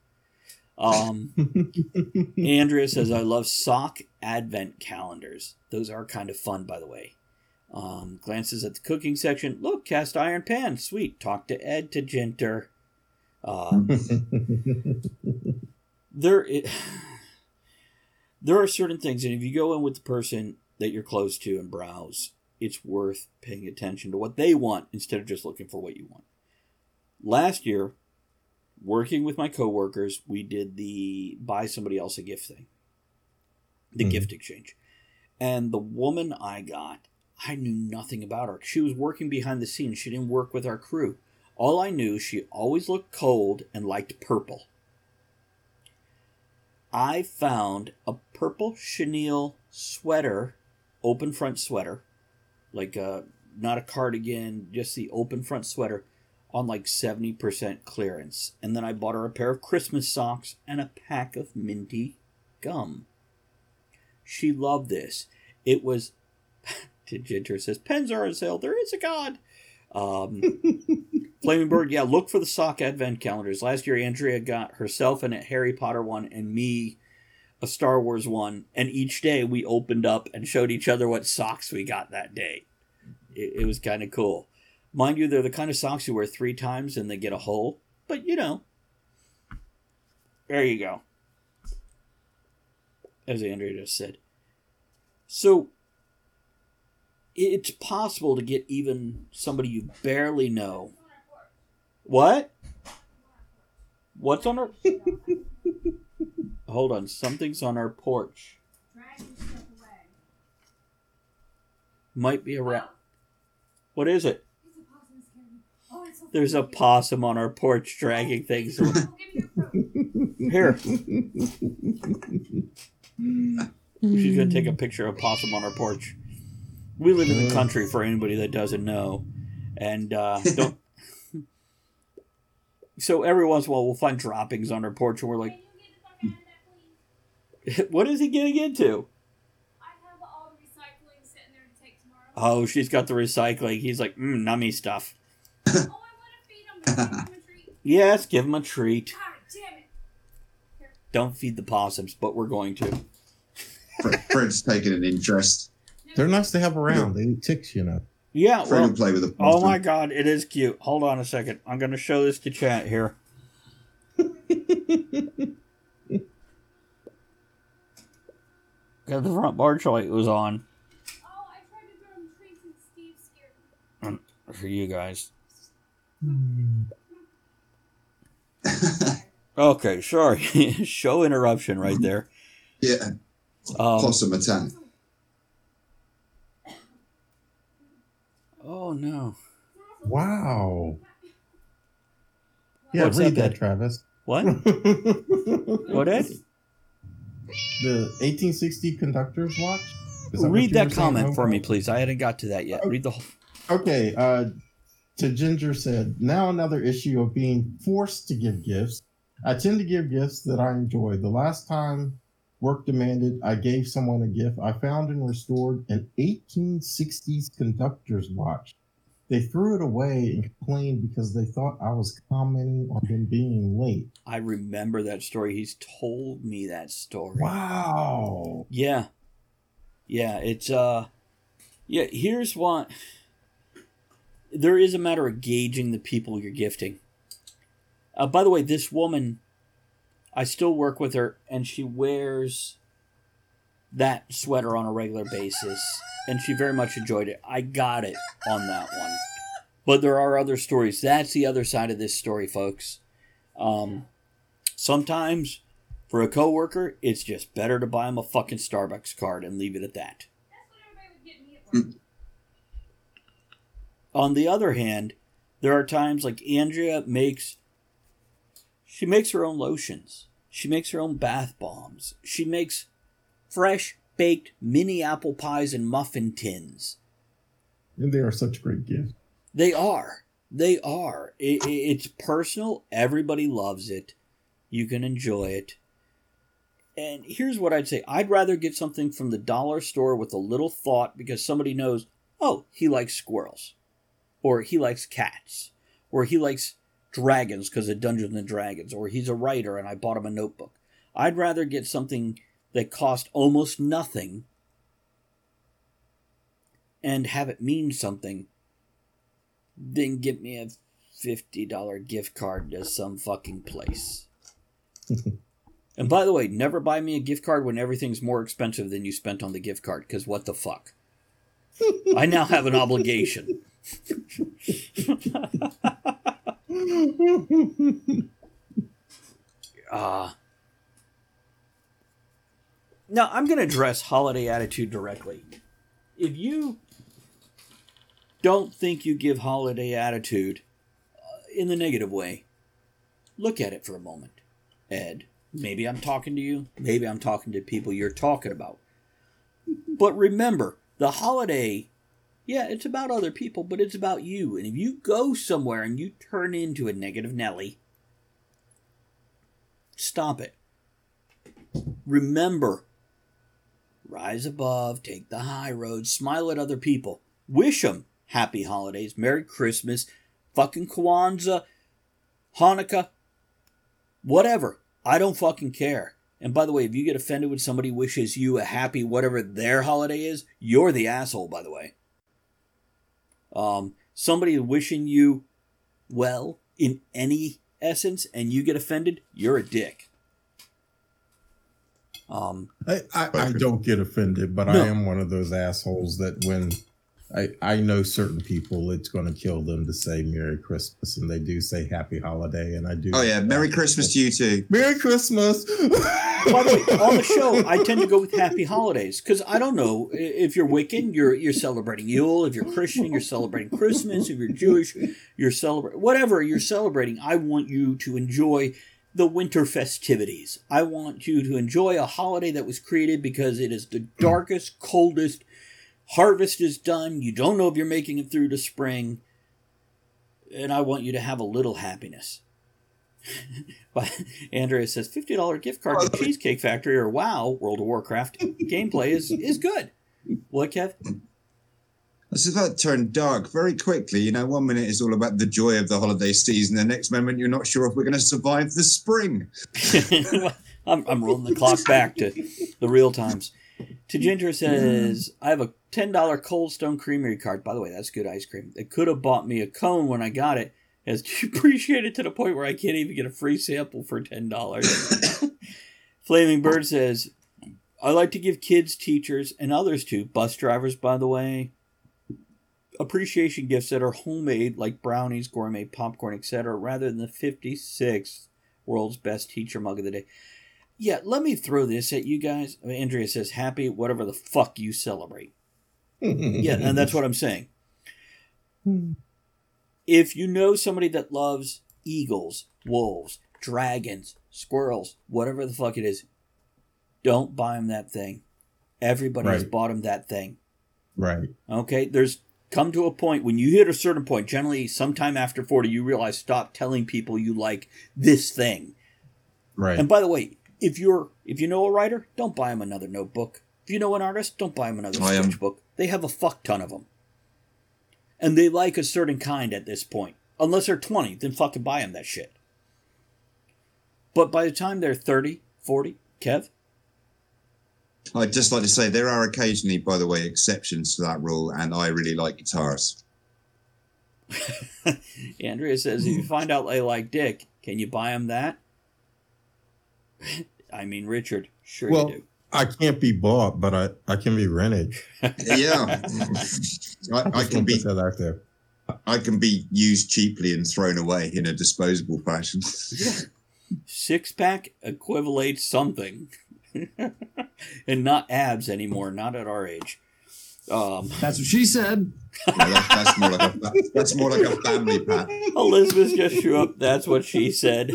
um <laughs> andrea says i love sock advent calendars. Those are kind of fun by the way. Um glances at the cooking section. Look cast iron pan. Sweet. Talk to ed Tajinter um <laughs> there <sighs> there are certain things and if you go in with the person that you're close to and browse it's worth paying attention to what they want instead of just looking for what you want. Last year working with my coworkers we did the buy somebody else a gift thing. The Mhm. gift exchange. And the woman i got i knew nothing about her. She was working behind the scenes. She didn't work with our crew. All i knew she always looked cold and liked purple. I found a purple chenille sweater, open front sweater, like uh not a cardigan, just the open front sweater on like 70% clearance. And then I bought her a pair of Christmas socks and a pack of minty gum. She loved this. It was <laughs> Ginger says pens are on sale. There is a god. Um, <laughs> Flaming Bird, yeah, look for the sock advent calendars. Last year, Andrea got herself an a Harry Potter one and me a Star Wars one, and each day we opened up and showed each other what socks we got that day. It, it was kind of cool. Mind you, they're the kind of socks you wear three times and they get a hole, but you know. There you go. As Andrea just said. So, it's possible to get even somebody you barely know. What? What's on our? <laughs> Hold on, something's on our porch. Might be a rat. What is it? There's a possum on our porch dragging things. Here, <laughs> she's gonna take a picture of a possum on our porch. We live in the country, for anybody that doesn't know, and uh, don't. <laughs> so every once in a while, we'll find droppings on our porch, and we're like, <laughs> "What is he getting into?" Oh, she's got the recycling. He's like, mm, nummy stuff. <laughs> Yes, give him a treat. Don't feed the possums, but we're going to. Fred's taking an interest. They're nice to have around. They eat ticks, you know. Yeah, Fred well, will play with the oh my god, it is cute. Hold on a second. I'm going to show this to chat here. Got the front porch light was on Oh, I tried to grow trees, and Steve scared me. for you guys. Okay, sorry. <laughs> Show interruption right there. Yeah, Um, possum attack. oh no. Wow. Yeah, What's read up, that, Travis. What? <laughs> What Ed? The 1860 conductor's watch. Is Read that were saying, comment for me, please. I hadn't got to that yet. Read the whole. Okay. Uh, Tajinter said, now another issue of being forced to give gifts. I tend to give gifts that I enjoy. The last time work demanded I gave someone a gift, I found and restored an 1860s conductor's watch they threw it away and complained because they thought I was commenting on them being late. I remember that story. He's told me that story. Wow. Yeah. Yeah, it's uh yeah, here's what there is a matter of gauging the people you're gifting. Uh, by the way, this woman I still work with her and she wears that sweater on a regular basis and she very much enjoyed it. I got it on that one. But there are other stories. That's the other side of this story, folks. Um, sometimes for a coworker, it's just better to buy him a fucking Starbucks card and leave it at that. On the other hand, there are times like Andrea makes she makes her own lotions. She makes her own bath bombs. She makes fresh baked mini apple pies and muffin tins. And they are such great gifts. They are. They are. It, it, it's personal. Everybody loves it. You can enjoy it. And here's what I'd say I'd rather get something from the dollar store with a little thought because somebody knows, oh, he likes squirrels, or he likes cats, or he likes dragons because of Dungeons and Dragons, or he's a writer and I bought him a notebook. I'd rather get something that cost almost nothing and have it mean something than get me a $50 gift card to some fucking place. <laughs> and by the way, never buy me a gift card when everything's more expensive than you spent on the gift card, because what the fuck? <laughs> I now have an obligation. Uh, now, I'm going to address holiday attitude directly. If you don't think you give holiday attitude uh, in the negative way, look at it for a moment. Ed, maybe I'm talking to you, maybe I'm talking to people you're talking about. But remember, the holiday, yeah, it's about other people, but it's about you. And if you go somewhere and you turn into a negative Nelly, stop it. Remember, rise above, take the high road, smile at other people, wish them happy holidays, Merry Christmas, fucking Kwanzaa, Hanukkah, whatever. I don't fucking care. And by the way, if you get offended when somebody wishes you a happy whatever their holiday is, you're the asshole, by the way. Um, somebody wishing you well in any essence and you get offended, you're a dick. Um, I, I, I don't get offended, but no. I am one of those assholes that when I, I know certain people it's going to kill them to say Merry Christmas, and they do say Happy Holiday, and I do. Oh yeah, Merry Christmas to you too. Merry Christmas. By the way, on the show, <laughs> I tend to go with Happy Holidays because I don't know if you're Wiccan, you're you're celebrating Yule. If you're Christian, you're celebrating Christmas. If you're Jewish, you're celebrating whatever you're celebrating. I want you to enjoy the winter festivities. I want you to enjoy a holiday that was created because it is the darkest, coldest harvest is done. You don't know if you're making it through to spring. And I want you to have a little happiness. <laughs> but Andrea says $50 gift card to oh, Cheesecake Factory or WoW, World of Warcraft gameplay is, is good. What, Kev? This is about to turn dark very quickly. You know, one minute is all about the joy of the holiday season. The next moment, you're not sure if we're going to survive the spring. <laughs> <laughs> I'm, I'm rolling the clock back to the real times. Tajinter says, I have a $10 Cold Stone Creamery card. By the way, that's good ice cream. They could have bought me a cone when I got it, as <laughs> depreciated to the point where I can't even get a free sample for $10. <coughs> Flaming Bird says, I like to give kids, teachers, and others too, bus drivers, by the way, appreciation gifts that are homemade, like brownies, gourmet popcorn, etc., rather than the 56th world's best teacher mug of the day. Yeah, let me throw this at you guys. Andrea says, happy, whatever the fuck you celebrate. Yeah, and that's what I'm saying. If you know somebody that loves eagles, wolves, dragons, squirrels, whatever the fuck it is, don't buy them that thing. Everybody right. has bought them that thing. Right. Okay. There's come to a point when you hit a certain point, generally sometime after 40, you realize stop telling people you like this thing. Right. And by the way, if you're if you know a writer, don't buy them another notebook. If you know an artist, don't buy them another sketchbook. They have a fuck ton of them. and they like a certain kind at this point. Unless they're 20, then fucking buy them that shit. But by the time they're 30, 40, Kev, I'd just like to say there are occasionally, by the way, exceptions to that rule, and I really like guitars. <laughs> Andrea says, if you hmm. find out they like dick, can you buy them that? <laughs> I mean, Richard, sure Well, you do. I can't be bought, but I, I can be rented. Yeah, <laughs> I, I can be put that out there. I can be used cheaply and thrown away in a disposable fashion. Six pack equivalates something. <laughs> and not abs anymore, not at our age. Um, That's what she said. Yeah, that- that's more like a that's more like a family pat. Elizabeth just threw up. That's what she said.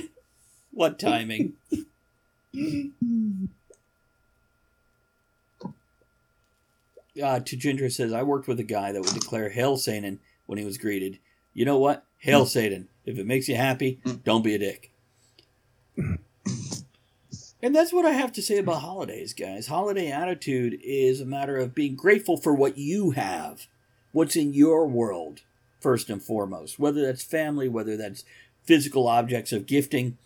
What timing? Uh, Tajinter says, I worked with a guy that would declare Hail Satan when he was greeted. You know what? Hail Satan. If it makes you happy, don't be a dick. And that's what I have to say about holidays, guys. Holiday attitude is a matter of being grateful for what you have, what's in your world, first and foremost. Whether that's family, whether that's physical objects of gifting.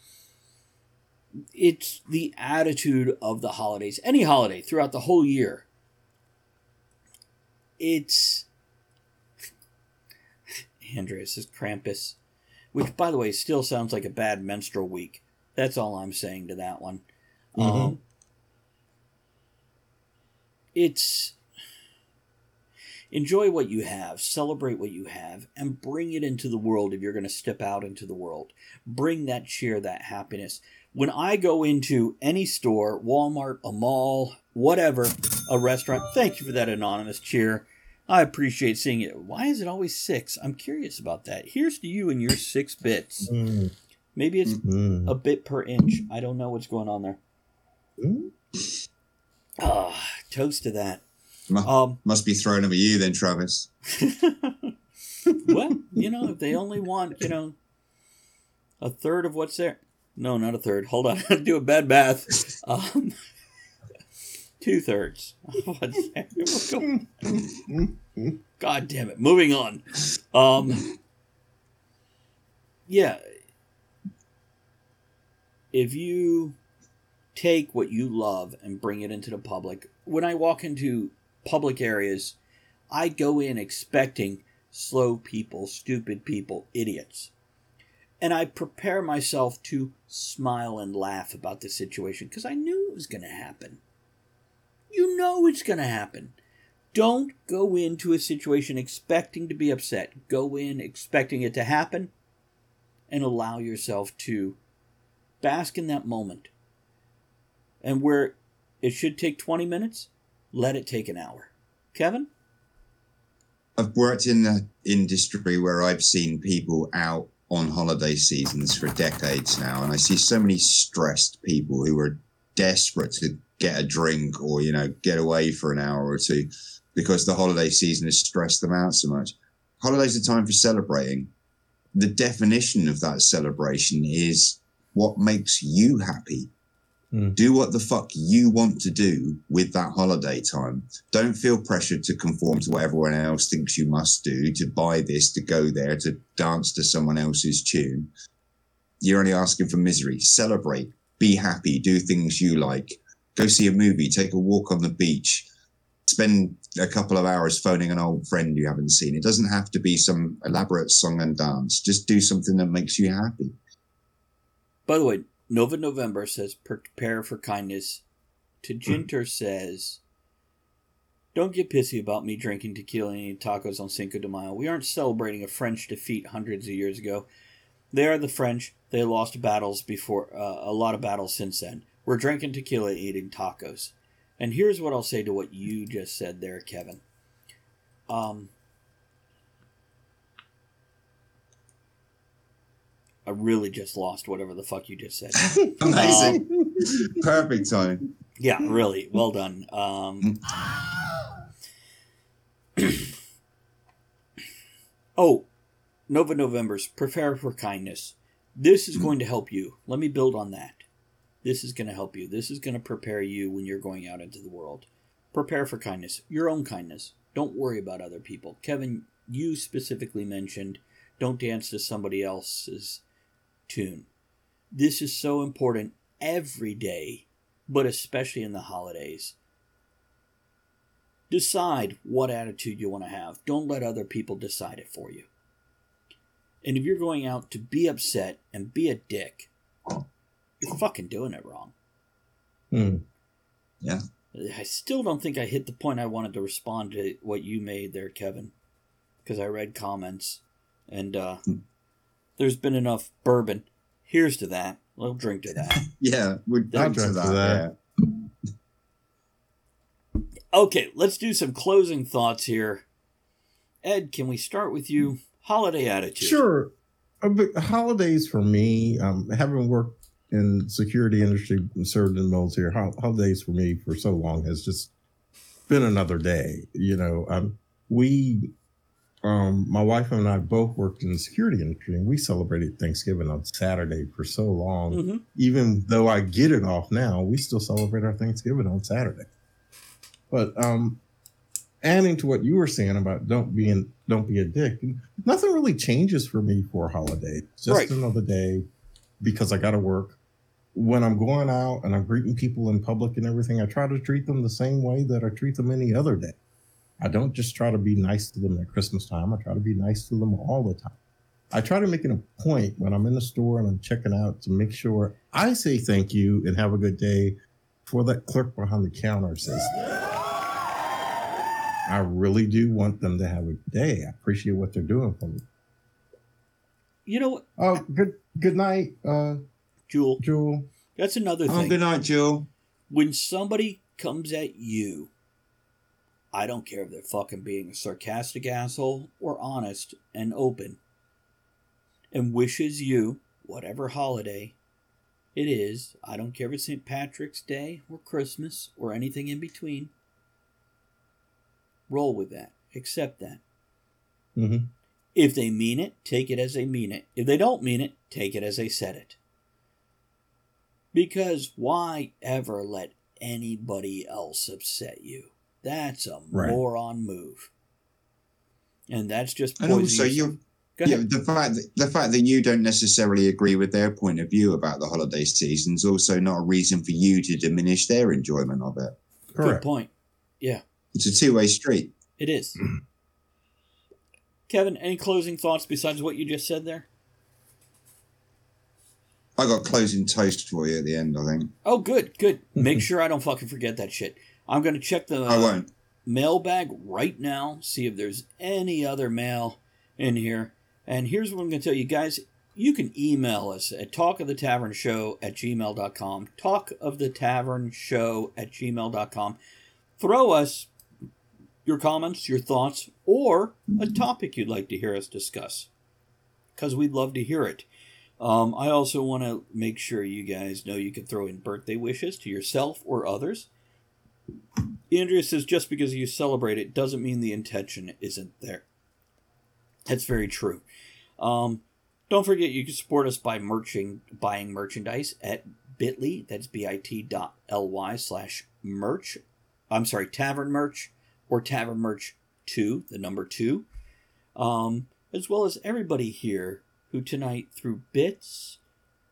It's the attitude of the holidays, any holiday throughout the whole year. It's. Andreas says Krampus, which, by the way, still sounds like a bad menstrual week. That's all I'm saying to that one. Um, it's enjoy what you have, celebrate what you have, and bring it into the world if you're going to step out into the world. Bring that cheer, that happiness. When I go into any store, Walmart, a mall, whatever, a restaurant, thank you for that anonymous cheer. I appreciate seeing it. Why is it always six? I'm curious about that. Here's to you and your six bits. Mm, Maybe it's mm, a bit per inch. I don't know what's going on there. mm. Ah, toast to that. Mu- Um, Must be thrown over you then, Travis. <laughs> well, you know, if they only want, you know, a third of what's there. No, not a third. Hold on. <laughs> Do a bad math. Um, two thirds. <laughs> What's there? <laughs> We're going- God damn it. Moving on. Um, yeah. If you take what you love and bring it into the public, when I walk into public areas, I go in expecting slow people, stupid people, idiots. And I prepare myself to smile and laugh about the situation because I knew it was going to happen. You know it's going to happen. Don't go into a situation expecting to be upset. Go in expecting it to happen and allow yourself to bask in that moment. And where it should take 20 minutes, let it take an hour. Kevin? I've worked in the industry where I've seen people out on holiday seasons for decades now, and I see so many stressed people who are desperate to get a drink or you know get away for an hour or two because the holiday season has stressed them out so much. Holidays are time for celebrating. The definition of that celebration is what makes you happy. Mm. Do what the fuck you want to do with that holiday time. Don't feel pressured to conform to what everyone else thinks you must do, to buy this, to go there, to dance to someone else's tune. You're only asking for misery. Celebrate, be happy, do things you like. Go see a movie, take a walk on the beach, spend a couple of hours phoning an old friend you haven't seen. It doesn't have to be some elaborate song and dance. Just do something that makes you happy. By the way, Nova November says prepare for kindness. Tajinter says, don't get pissy about me drinking tequila and eating tacos on Cinco de Mayo. We aren't celebrating a French defeat hundreds of years ago. They are the French. They lost battles before, uh, a lot of battles since then. We're drinking tequila, eating tacos. And here's what I'll say to what you just said there, Kevin. Um, I really just lost whatever the fuck you just said. <laughs> Amazing. Perfect time. Yeah, really. Well done. Um, <clears throat> oh, Nova November's Prepare for Kindness. This is going to help you. Let me build on that. This is going to help you. This is going to prepare you when you're going out into the world. Prepare for kindness, your own kindness. Don't worry about other people. Kevin, you specifically mentioned don't dance to somebody else's tune. This is so important every day, but especially in the holidays. Decide what attitude you want to have. Don't let other people decide it for you. And if you're going out to be upset and be a dick, you're fucking doing it wrong. Hmm. Yeah. I still don't think I hit the point I wanted to respond to what you made there, Kevin, because I read comments and uh, there's been enough bourbon. Here's to that. We'll drink to that. <laughs> Yeah, we'll I'll drink to that. to that. Yeah. Okay, let's do some closing thoughts here. Ed, can we start with you? Holiday attitude. Sure. But holidays for me, um, having worked in security industry and served in the military, hol- holidays for me for so long has just been another day. You know, um, we, um, my wife and I both worked in the security industry, and we celebrated Thanksgiving on Saturday for so long. hmm Even though I get it off now, we still celebrate our Thanksgiving on Saturday. But um, adding to what you were saying about don't be don't be a dick, nothing really changes for me for a holiday. Just Right. another day because I got to work. When I'm going out and I'm greeting people in public and everything, I try to treat them the same way that I treat them any other day. I don't just try to be nice to them at Christmas time. I try to be nice to them all the time. I try to make it a point when I'm in the store and I'm checking out to make sure I say thank you and have a good day before that clerk behind the counter says I really do want them to have a day. I appreciate what they're doing for me. You know what, Oh, good good night, uh, Jewel? Jewel. That's another Oh, thing. good night, Jill. when somebody comes at you, I don't care if they're fucking being a sarcastic asshole or honest and open, and wishes you whatever holiday it is. I don't care if it's St. Patrick's Day or Christmas or anything in between. Roll with that. Accept that. Mm-hmm. If they mean it, take it as they mean it. If they don't mean it, take it as they said it. Because why ever let anybody else upset you? That's a Right. moron move. And that's just And poison also, yourself. you Go yeah, the fact that the fact that you don't necessarily agree with their point of view about the holiday season is also not a reason for you to diminish their enjoyment of it. Good Correct. point. Yeah, It's a two way street. it is. <clears throat> Kevin, any closing thoughts besides what you just said there? I got closing toast for you at the end. I think Oh, good, good. <laughs> Make sure I don't fucking forget that shit. I'm going to check the I won't. Uh, mailbag right now, see if there's any other mail in here. And here's what I'm going to tell you guys. You can email us at talkofthetavernshow at gmail.com. Talkofthetavernshow at gmail.com. Throw us your comments, your thoughts, or a topic you'd like to hear us discuss. Because we'd love to hear it. Um, I also want to make sure you guys know you can throw in birthday wishes to yourself or others. Andrea says just because you celebrate it doesn't mean the intention isn't there. That's very true. Um, don't forget you can support us by merching, buying merchandise at bit.ly, that's bit.ly slash merch. I'm sorry, tavern merch or tavern merch 2, the number 2. Um, as well as everybody here who tonight through bits,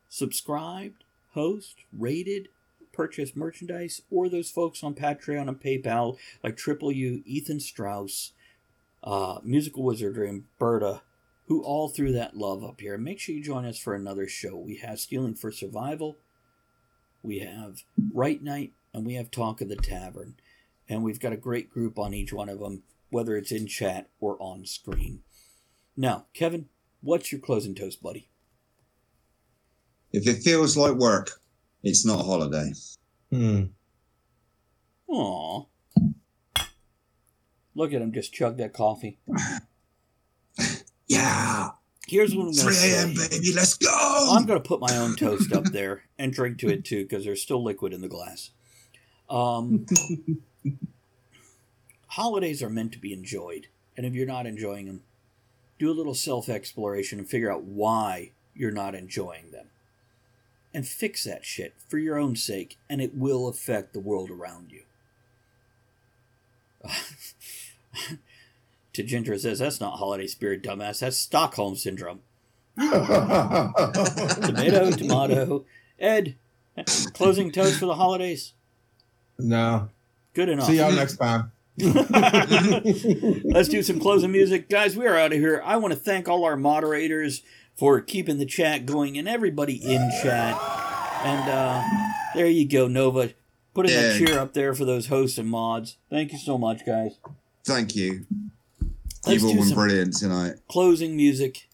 subscribed, host, rated, purchased merchandise, or those folks on Patreon and PayPal like Triple U, Ethan Strauss, uh, Musical Wizardry, and Berta, who all threw that love up here. Make sure you join us for another show. We have Stealing for Survival, we have Right Night, and we have Talk of the Tavern. And we've got a great group on each one of them, whether it's in chat or on screen. Now, Kevin, what's your closing toast, buddy? If it feels like work, it's not a holiday. Hmm. Aw. Look at him just chug that coffee. <sighs> Yeah, Here's what I'm going to 3 a.m. say. baby, let's go. I'm going to put my own toast up there and drink to it too because there's still liquid in the glass. Um, <laughs> holidays are meant to be enjoyed. And if you're not enjoying them, do a little self exploration and figure out why you're not enjoying them. And fix that shit for your own sake, and it will affect the world around you. <laughs> Tajinter says, That's not holiday spirit, dumbass. That's Stockholm syndrome. <laughs> Tomato, tomato. Ed, closing toast for the holidays. no. Good enough. See y'all next time. <laughs> Let's do some closing music. Guys, we are out of here. I want to thank all our moderators for keeping the chat going and everybody in chat. And uh, there you go, Nova. Putting that Yeah. cheer up there for those hosts and mods. Thank you so much, guys. Thank you. Let's You've all been brilliant tonight. closing music,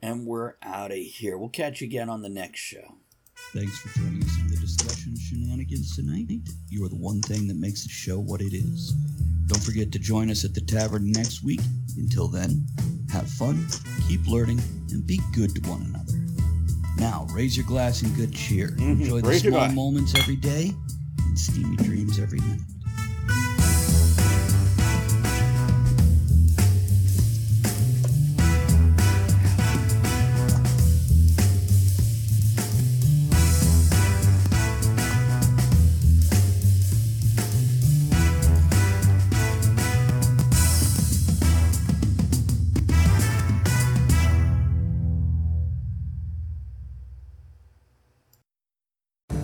and we're out of here. We'll catch you again on the next show. Thanks for joining us in the discussion shenanigans tonight. You are the one thing that makes the show what it is. Don't forget to join us at the tavern next week. Until then, have fun, keep learning, and be good to one another. Now, raise your glass in good cheer. Mhm. Enjoy the Raise small moments every day and steamy dreams every night.